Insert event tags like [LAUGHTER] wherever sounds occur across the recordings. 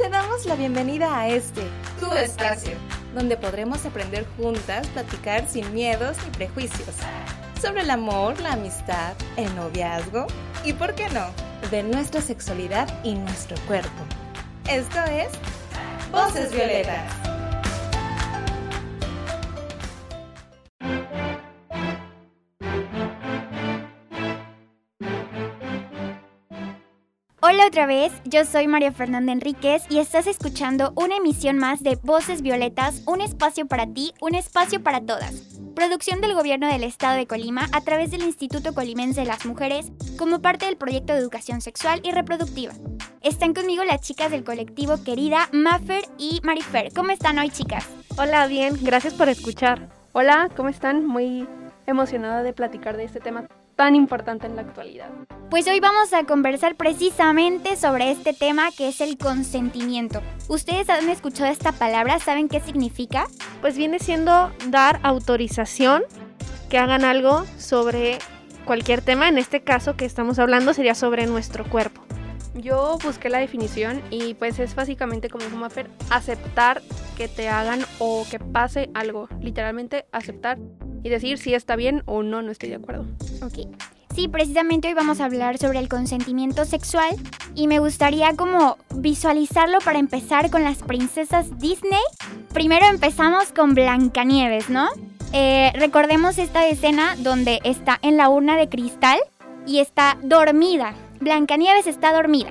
te damos la bienvenida a este, tu espacio, donde podremos aprender juntas, platicar sin miedos ni prejuicios, sobre el amor, la amistad, el noviazgo y, ¿por qué no?, de nuestra sexualidad y nuestro cuerpo. Esto es Voces Violetas. Hola otra vez, yo soy María Fernanda Enríquez y estás escuchando una emisión más de Voces Violetas, un espacio para ti, un espacio para todas. Producción del Gobierno del Estado de Colima a través del Instituto Colimense de las Mujeres como parte del proyecto de educación sexual y reproductiva. Están conmigo las chicas del colectivo Querida, Maffer y Marifer. ¿Cómo están hoy, chicas? Hola, bien, gracias por escuchar. Hola, ¿cómo están? Muy emocionada de platicar de este tema tan importante en la actualidad. Pues hoy vamos a conversar precisamente sobre este tema que es el consentimiento. ¿Ustedes han escuchado esta palabra? ¿Saben qué significa? Pues viene siendo dar autorización que hagan algo sobre cualquier tema. En este caso que estamos hablando sería sobre nuestro cuerpo. Yo busqué la definición y pues es básicamente como dijo Maffer, aceptar que te hagan o que pase algo. Literalmente aceptar y decir si está bien o no, no estoy de acuerdo. Ok. Sí, precisamente hoy vamos a hablar sobre el consentimiento sexual y me gustaría como visualizarlo para empezar con las princesas Disney. Primero empezamos con Blancanieves, ¿no? Eh, recordemos esta escena donde está en la urna de cristal y está dormida. Blancanieves está dormida.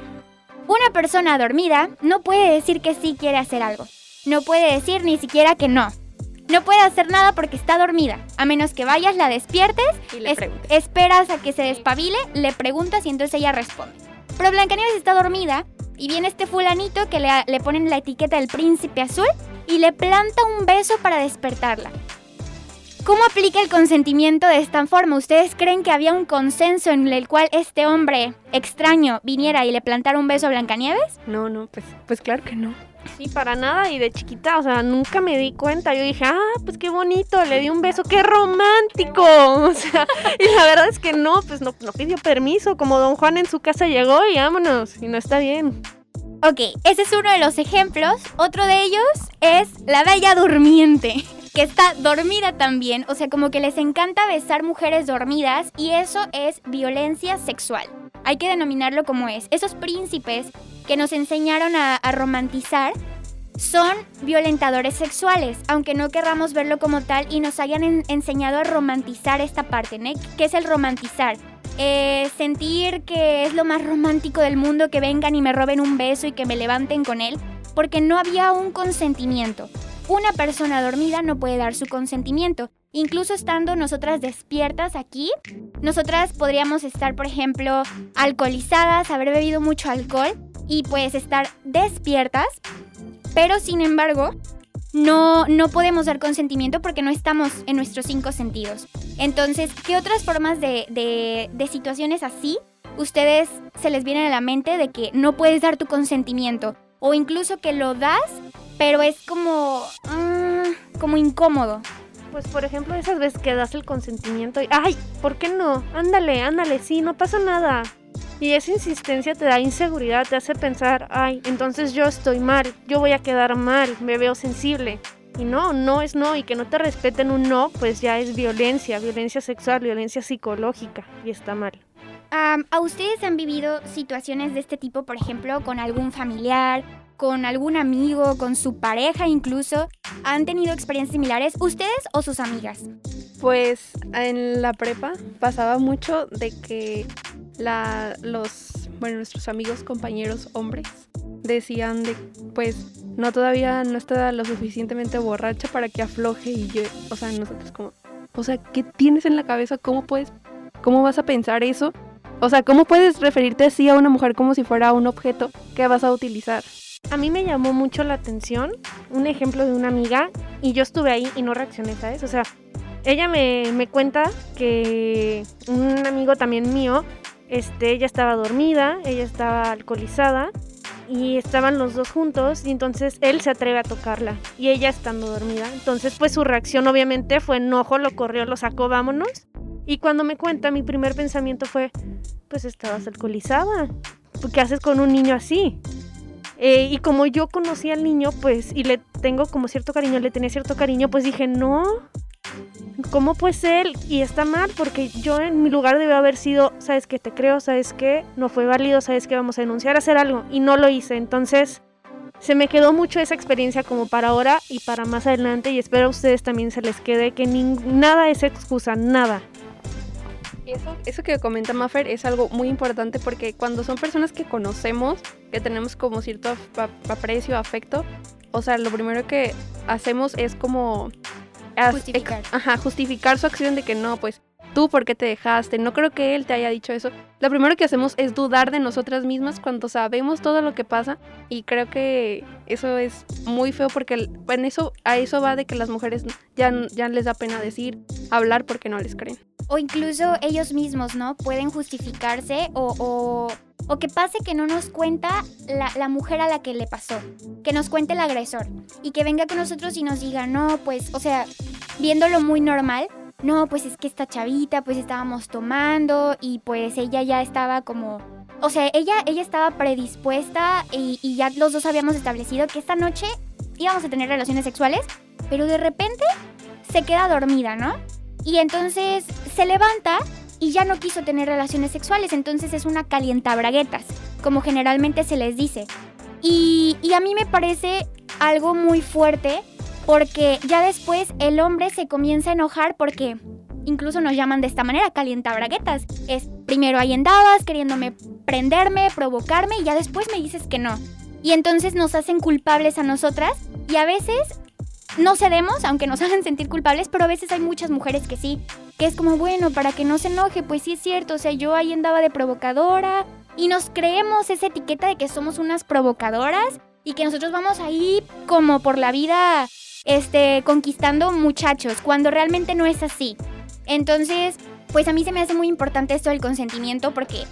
Una persona dormida no puede decir que sí quiere hacer algo. No puede decir ni siquiera que no. No puede hacer nada porque está dormida, a menos que vayas, la despiertes, Y le preguntes. esperas a que se despabile, le preguntas y entonces ella responde. Pero Blancanieves está dormida y viene este fulanito que le, le ponen la etiqueta del príncipe azul y le planta un beso para despertarla. ¿Cómo aplica el consentimiento de esta forma? ¿Ustedes creen que había un consenso en el cual este hombre extraño viniera y le plantara un beso a Blancanieves? No, no, pues, pues claro que no. Sí, para nada y de chiquita, o sea, nunca me di cuenta. Yo dije, ah, pues qué bonito, le di un beso, qué romántico. [LAUGHS] O sea, y la verdad es que no, pues no, no pidió permiso. Como don Juan en su casa llegó y vámonos, y no está bien. Ok, ese es uno de los ejemplos. Otro de ellos es la bella durmiente, que está dormida también. O sea, como que les encanta besar mujeres dormidas y eso es violencia sexual. Hay que denominarlo como es. Esos príncipes que nos enseñaron a, romantizar son violentadores sexuales, aunque no querramos verlo como tal y nos hayan en- enseñado a romantizar esta parte, ¿no? ¿Qué es el romantizar? Eh, sentir que es lo más romántico del mundo que vengan y me roben un beso y que me levanten con él, porque no había un consentimiento. Una persona dormida no puede dar su consentimiento. Incluso estando nosotras despiertas aquí, nosotras podríamos estar, por ejemplo, alcoholizadas, haber bebido mucho alcohol y pues estar despiertas, pero sin embargo, no, no podemos dar consentimiento porque no estamos en nuestros cinco sentidos. Entonces, ¿qué otras formas de, de- de situaciones así ustedes se les vienen a la mente de que no puedes dar tu consentimiento? O incluso que lo das, pero es como... mm, como incómodo. Pues por ejemplo, esas veces que das el consentimiento y, ay, ¿por qué no? Ándale, ándale, sí, no pasa nada. Y esa insistencia te da inseguridad, te hace pensar, ay, entonces yo estoy mal, yo voy a quedar mal, me veo sensible. Y no, no es no, y que no te respeten un no, pues ya es violencia, violencia sexual, violencia psicológica, y está mal. ¿A ustedes han vivido situaciones de este tipo, por ejemplo, con algún familiar, con algún amigo, con su pareja incluso? ¿Han tenido experiencias similares ustedes o sus amigas? Pues en la prepa pasaba mucho de que los, bueno, nuestros amigos, compañeros hombres decían de, pues, no todavía no está lo suficientemente borracha para que afloje y yo, o sea, nosotros como, o sea, ¿qué tienes en la cabeza? ¿Cómo puedes, cómo vas a pensar eso? O sea, ¿cómo puedes referirte así a una mujer como si fuera un objeto que vas a utilizar? A mí me llamó mucho la atención un ejemplo de una amiga y yo estuve ahí y no reaccioné, ¿sabes? O sea, ella me, me cuenta que un amigo también mío, este, ella estaba dormida, ella estaba alcoholizada y estaban los dos juntos y entonces él se atreve a tocarla y ella estando dormida. Entonces pues su reacción obviamente fue enojo, lo corrió, lo sacó, vámonos. Y cuando me cuenta, mi primer pensamiento fue, pues estabas alcoholizada. ¿Qué haces con un niño así? Eh, y como yo conocí al niño, pues, y le tengo como cierto cariño, le tenía cierto cariño, pues dije, no, ¿cómo puede ser? Y está mal, porque yo en mi lugar debe haber sido, ¿sabes qué? Te creo, ¿sabes qué? No fue válido, ¿sabes qué? Vamos a denunciar, a hacer algo. Y no lo hice. Entonces, se me quedó mucho esa experiencia como para ahora y para más adelante. Y espero a ustedes también se les quede que nada es excusa, nada. Eso, eso que comenta Maffer es algo muy importante porque cuando son personas que conocemos, que tenemos como cierto aprecio, afecto, o sea, lo primero que hacemos es como justificar. Ajá, justificar su acción de que no, pues tú por qué te dejaste. No creo que él te haya dicho eso. Lo primero que hacemos es dudar de nosotras mismas cuando sabemos todo lo que pasa y creo que eso es muy feo porque en eso a eso va de que las mujeres ya, ya les da pena decir, hablar porque no les creen. O incluso ellos mismos, ¿no? Pueden justificarse o, o que pase que no nos cuenta la, la, mujer a la que le pasó, que nos cuente el agresor y que venga con nosotros y nos diga, no, pues, o sea, viéndolo muy normal, no, pues es que esta chavita, pues estábamos tomando y pues ella ya estaba como... O sea, ella, ella estaba predispuesta y, y ya los dos habíamos establecido que esta noche íbamos a tener relaciones sexuales, pero de repente se queda dormida, ¿no? Y entonces se levanta y ya no quiso tener relaciones sexuales, entonces es una calientabraguetas, como generalmente se les dice. Y, y a mí me parece algo muy fuerte porque ya después el hombre se comienza a enojar porque incluso nos llaman de esta manera, calientabraguetas. Es primero ahí andabas queriéndome prenderme, provocarme y ya después me dices que no. Y entonces nos hacen culpables a nosotras y a veces no cedemos, aunque nos hagan sentir culpables, pero a veces hay muchas mujeres que sí, que es como, bueno, para que no se enoje, pues sí es cierto, o sea, yo ahí andaba de provocadora y nos creemos esa etiqueta de que somos unas provocadoras y que nosotros vamos ahí como por la vida este conquistando muchachos, cuando realmente no es así. Entonces, pues a mí se me hace muy importante esto del consentimiento porque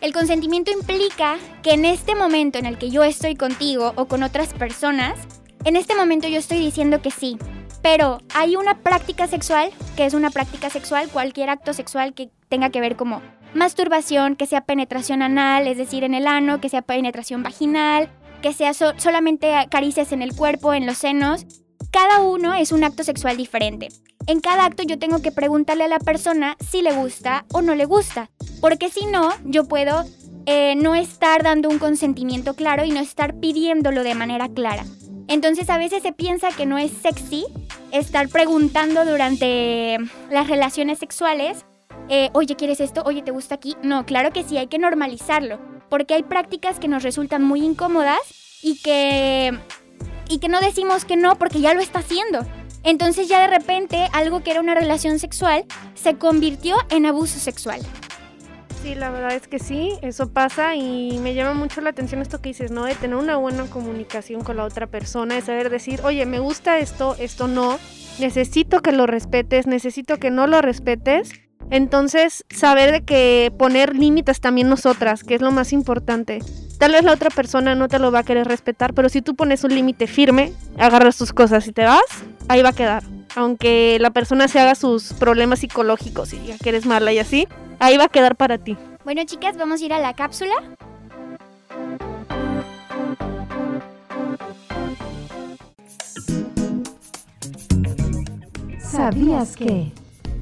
el consentimiento implica que en este momento en el que yo estoy contigo o con otras personas, en este momento yo estoy diciendo que sí, pero hay una práctica sexual, que es una práctica sexual, cualquier acto sexual que tenga que ver como masturbación, que sea penetración anal, es decir, en el ano, que sea penetración vaginal, que sea solamente caricias en el cuerpo, en los senos. Cada uno es un acto sexual diferente. En cada acto yo tengo que preguntarle a la persona si le gusta o no le gusta, porque si no, yo puedo eh, no estar dando un consentimiento claro y no estar pidiéndolo de manera clara. Entonces a veces se piensa que no es sexy estar preguntando durante las relaciones sexuales, eh, oye, ¿quieres esto? Oye, ¿te gusta aquí? No, claro que sí, hay que normalizarlo, porque hay prácticas que nos resultan muy incómodas y que, y que no decimos que no porque ya lo está haciendo. Entonces ya de repente algo que era una relación sexual se convirtió en abuso sexual. Sí, la verdad es que sí, eso pasa y me llama mucho la atención esto que dices, ¿no? De tener una buena comunicación con la otra persona, de saber decir, oye, me gusta esto, esto no, necesito que lo respetes, necesito que no lo respetes. Entonces, saber de que poner límites también nosotras, que es lo más importante. Tal vez la otra persona no te lo va a querer respetar, pero si tú pones un límite firme, agarras tus cosas y te vas, ahí va a quedar. Aunque la persona se haga sus problemas psicológicos y diga que eres mala y así, ahí va a quedar para ti. Bueno, chicas, vamos a ir a la cápsula. ¿Sabías que?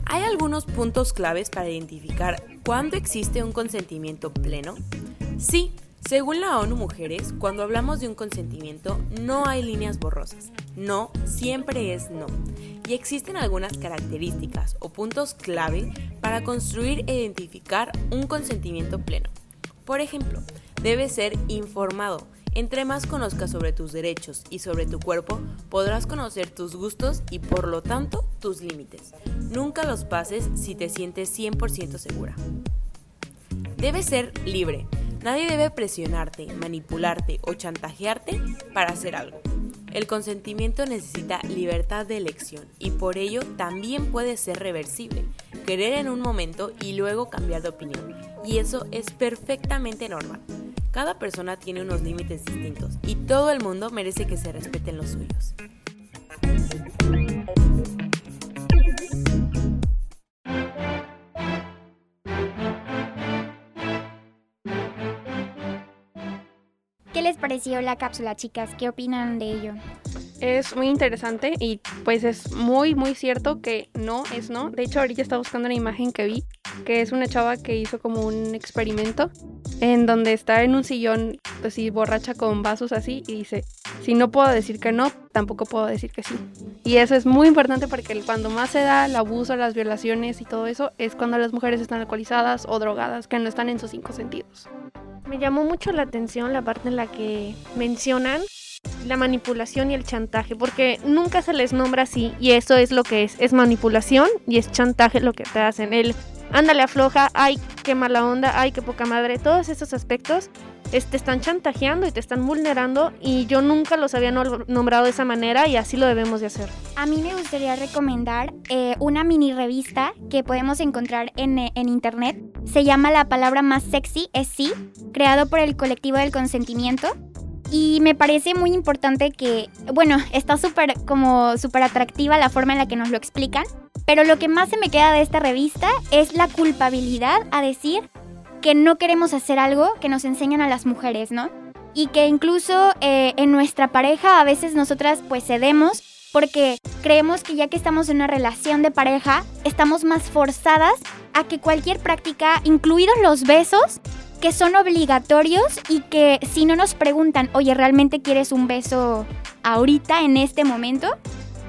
Hay algunos puntos claves para identificar cuándo existe un consentimiento pleno. Sí, según la ONU Mujeres, cuando hablamos de un consentimiento no hay líneas borrosas. No siempre es no. Y existen algunas características o puntos clave para construir e identificar un consentimiento pleno. Por ejemplo, debes ser informado. Entre más conozcas sobre tus derechos y sobre tu cuerpo, podrás conocer tus gustos y por lo tanto tus límites. Nunca los pases si te sientes 100% segura. Debes ser libre. Nadie debe presionarte, manipularte o chantajearte para hacer algo. El consentimiento necesita libertad de elección y por ello también puede ser reversible, querer en un momento y luego cambiar de opinión. Y eso es perfectamente normal. Cada persona tiene unos límites distintos y todo el mundo merece que se respeten los suyos. Les pareció la cápsula, chicas? ¿Qué opinan de ello? Es muy interesante y pues es muy, muy cierto que no es no. De hecho, ahorita estaba buscando una imagen que vi, que es una chava que hizo como un experimento en donde está en un sillón así borracha con vasos así y dice, si no puedo decir que no, tampoco puedo decir que sí. Y eso es muy importante porque cuando más se da el abuso, las violaciones y todo eso es cuando las mujeres están alcoholizadas o drogadas, que no están en sus cinco sentidos. Me llamó mucho la atención la parte en la que mencionan la manipulación y el chantaje, porque nunca se les nombra así y eso es lo que es, es manipulación y es chantaje lo que te hacen. El ándale afloja, ay, qué mala onda, ay, qué poca madre, todos esos aspectos te están chantajeando y te están vulnerando y yo nunca los había nombrado de esa manera y así lo debemos de hacer. A mí me gustaría recomendar eh, una mini revista que podemos encontrar en, eh, en, internet. Se llama La palabra más sexy es sí, creado por el colectivo del consentimiento. Y me parece muy importante que, bueno, está súper como súper atractiva la forma en la que nos lo explican, pero lo que más se me queda de esta revista es la culpabilidad a decir que no queremos hacer algo que nos enseñan a las mujeres, ¿no? Y que incluso eh, en nuestra pareja a veces nosotras pues cedemos porque creemos que ya que estamos en una relación de pareja, estamos más forzadas a que cualquier práctica, incluidos los besos, que son obligatorios y que si no nos preguntan, oye, ¿realmente quieres un beso ahorita, en este momento?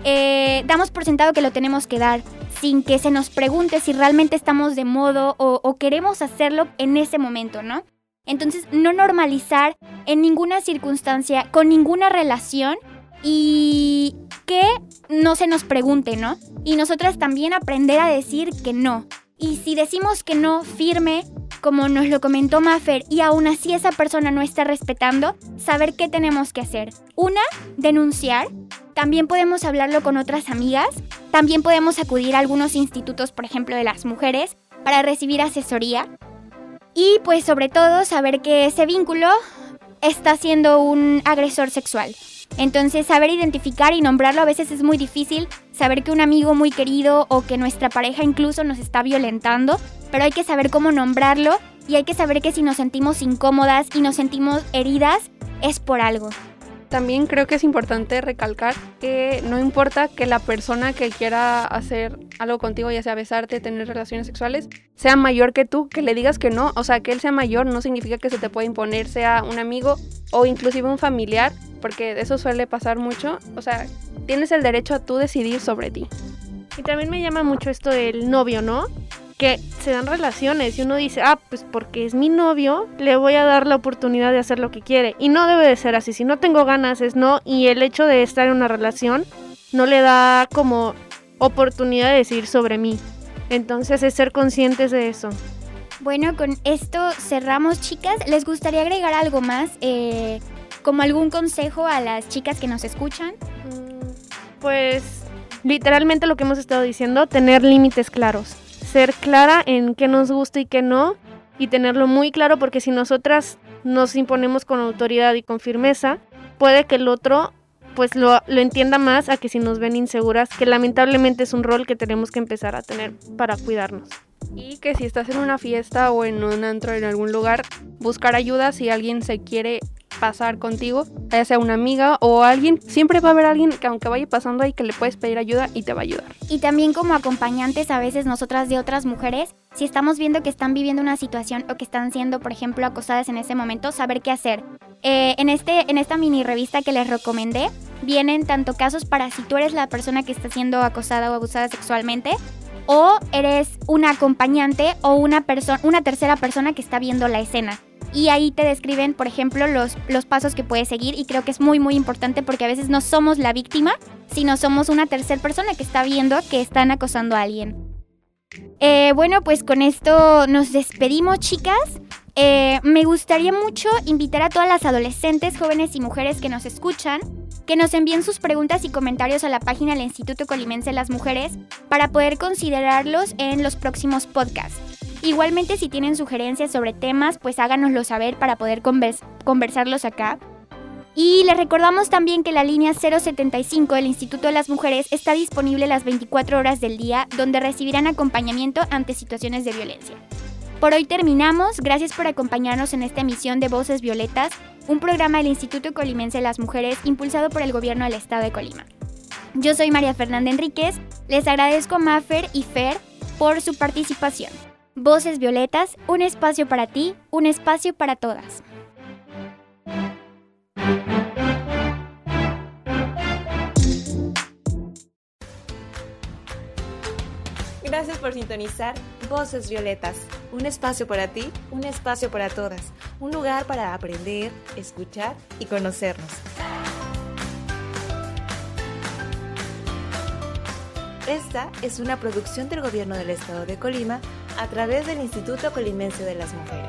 Eh, damos por sentado que lo tenemos que dar sin que se nos pregunte si realmente estamos de modo o, o queremos hacerlo en ese momento, ¿no? Entonces, no normalizar en ninguna circunstancia, con ninguna relación y que no se nos pregunte, ¿no? Y nosotras también aprender a decir que no. Y si decimos que no firme, como nos lo comentó Maffer, y aún así esa persona no está respetando, saber qué tenemos que hacer. Una, denunciar. También podemos hablarlo con otras amigas. También podemos acudir a algunos institutos, por ejemplo, de las mujeres, para recibir asesoría. Y pues sobre todo saber que ese vínculo está siendo un agresor sexual. Entonces, saber identificar y nombrarlo a veces es muy difícil, saber que un amigo muy querido o que nuestra pareja incluso nos está violentando, pero hay que saber cómo nombrarlo y hay que saber que si nos sentimos incómodas y nos sentimos heridas, es por algo. También creo que es importante recalcar que no importa que la persona que quiera hacer algo contigo, ya sea besarte, tener relaciones sexuales, sea mayor que tú, que le digas que no, o sea, que él sea mayor no significa que se te pueda imponer, sea un amigo o inclusive un familiar, porque eso suele pasar mucho, o sea, tienes el derecho a tú decidir sobre ti. Y también me llama mucho esto del novio, ¿no? Que se dan relaciones y uno dice, ah, pues porque es mi novio, le voy a dar la oportunidad de hacer lo que quiere. Y no debe de ser así. Si no tengo ganas es no. Y el hecho de estar en una relación no le da como oportunidad de decir sobre mí. Entonces es ser conscientes de eso. Bueno, con esto cerramos, chicas. ¿Les gustaría agregar algo más? Eh, como algún consejo a las chicas que nos escuchan. Pues literalmente lo que hemos estado diciendo, tener límites claros ser clara en qué nos gusta y qué no, y tenerlo muy claro porque si nosotras nos imponemos con autoridad y con firmeza, puede que el otro pues lo, lo, entienda más a que si nos ven inseguras, que lamentablemente es un rol que tenemos que empezar a tener para cuidarnos. Y que si estás en una fiesta o en un antro en algún lugar, buscar ayuda si alguien se quiere pasar contigo, ya sea una amiga o alguien, siempre va a haber alguien que aunque vaya pasando ahí que le puedes pedir ayuda y te va a ayudar. Y también como acompañantes a veces nosotras de otras mujeres, si estamos viendo que están viviendo una situación o que están siendo, por ejemplo, acosadas en ese momento, saber qué hacer. Eh, en, este, en esta mini revista que les recomendé, vienen tanto casos para si tú eres la persona que está siendo acosada o abusada sexualmente, o eres una acompañante o una, persona una tercera persona que está viendo la escena y ahí te describen, por ejemplo, los, los pasos que puedes seguir y creo que es muy muy importante porque a veces no somos la víctima, sino somos una tercera persona que está viendo que están acosando a alguien. Eh, bueno, pues con esto nos despedimos, chicas. Eh, me gustaría mucho invitar a todas las adolescentes, jóvenes y mujeres que nos escuchan que nos envíen sus preguntas y comentarios a la página del Instituto Colimense de las Mujeres para poder considerarlos en los próximos podcasts. Igualmente si tienen sugerencias sobre temas, pues háganoslo saber para poder conversarlos acá. Y les recordamos también que la línea 075 del Instituto de las Mujeres está disponible las 24 horas del día, donde recibirán acompañamiento ante situaciones de violencia. Por hoy terminamos. Gracias por acompañarnos en esta emisión de Voces Violetas, un programa del Instituto Colimense de las Mujeres impulsado por el gobierno del estado de Colima. Yo soy María Fernanda Enríquez. Les agradezco a Mafer y Fer por su participación. Voces Violetas, un espacio para ti, un espacio para todas. Gracias por sintonizar Voces Violetas, un espacio para ti, un espacio para todas, un lugar para aprender, escuchar y conocernos. Esta es una producción del Gobierno del Estado de Colima a través del Instituto Colimense de las Mujeres.